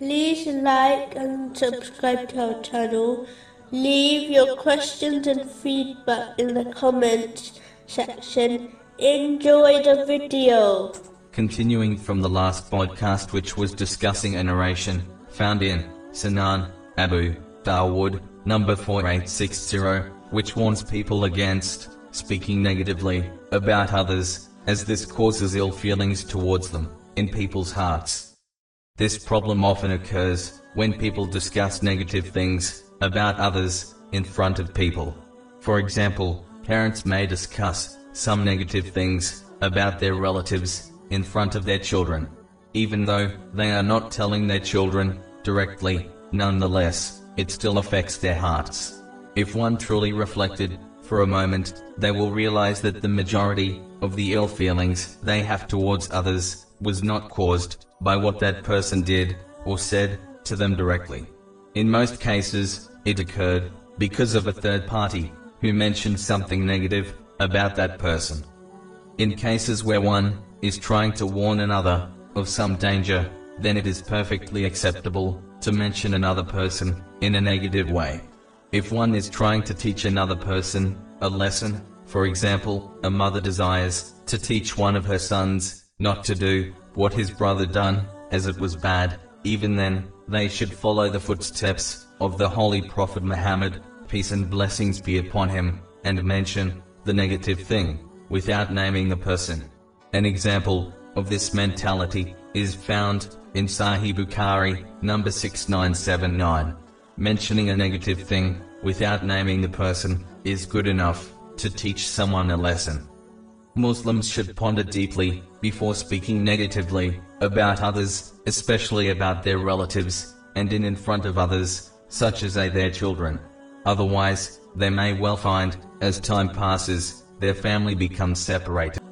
like and subscribe to our channel. Leave your questions and feedback in the comments section. Enjoy the video. Continuing from the last podcast which was discussing a narration found in Sunan Abu Dawood number 4860 which warns people against speaking negatively about others as this causes ill feelings towards them in people's hearts. This problem often occurs when people discuss negative things about others in front of people. For example, parents may discuss some negative things about their relatives in front of their children. Even though they are not telling their children directly, nonetheless, it still affects their hearts. If one truly reflected for a moment, they will realize that the majority of the ill feelings they have towards others was not caused by what that person did or said to them directly. In most cases, it occurred because of a third party who mentioned something negative about that person. In cases where one is trying to warn another of some danger, then it is perfectly acceptable to mention another person in a negative way. If one is trying to teach another person a lesson, for example, a mother desires to teach one of her sons not to do what his brother done, as it was bad, even then, they should follow the footsteps of the Holy Prophet Muhammad, peace and blessings be upon him, and mention the negative thing without naming the person. An example of this mentality is found in Sahih Bukhari, number 6979. Mentioning a negative thing without naming the person is good enough to teach someone a lesson. Muslims should ponder deeply before speaking negatively about others, especially about their relatives, and in in front of others, such as they their children. Otherwise, they may well find, as time passes, their family becomes separated.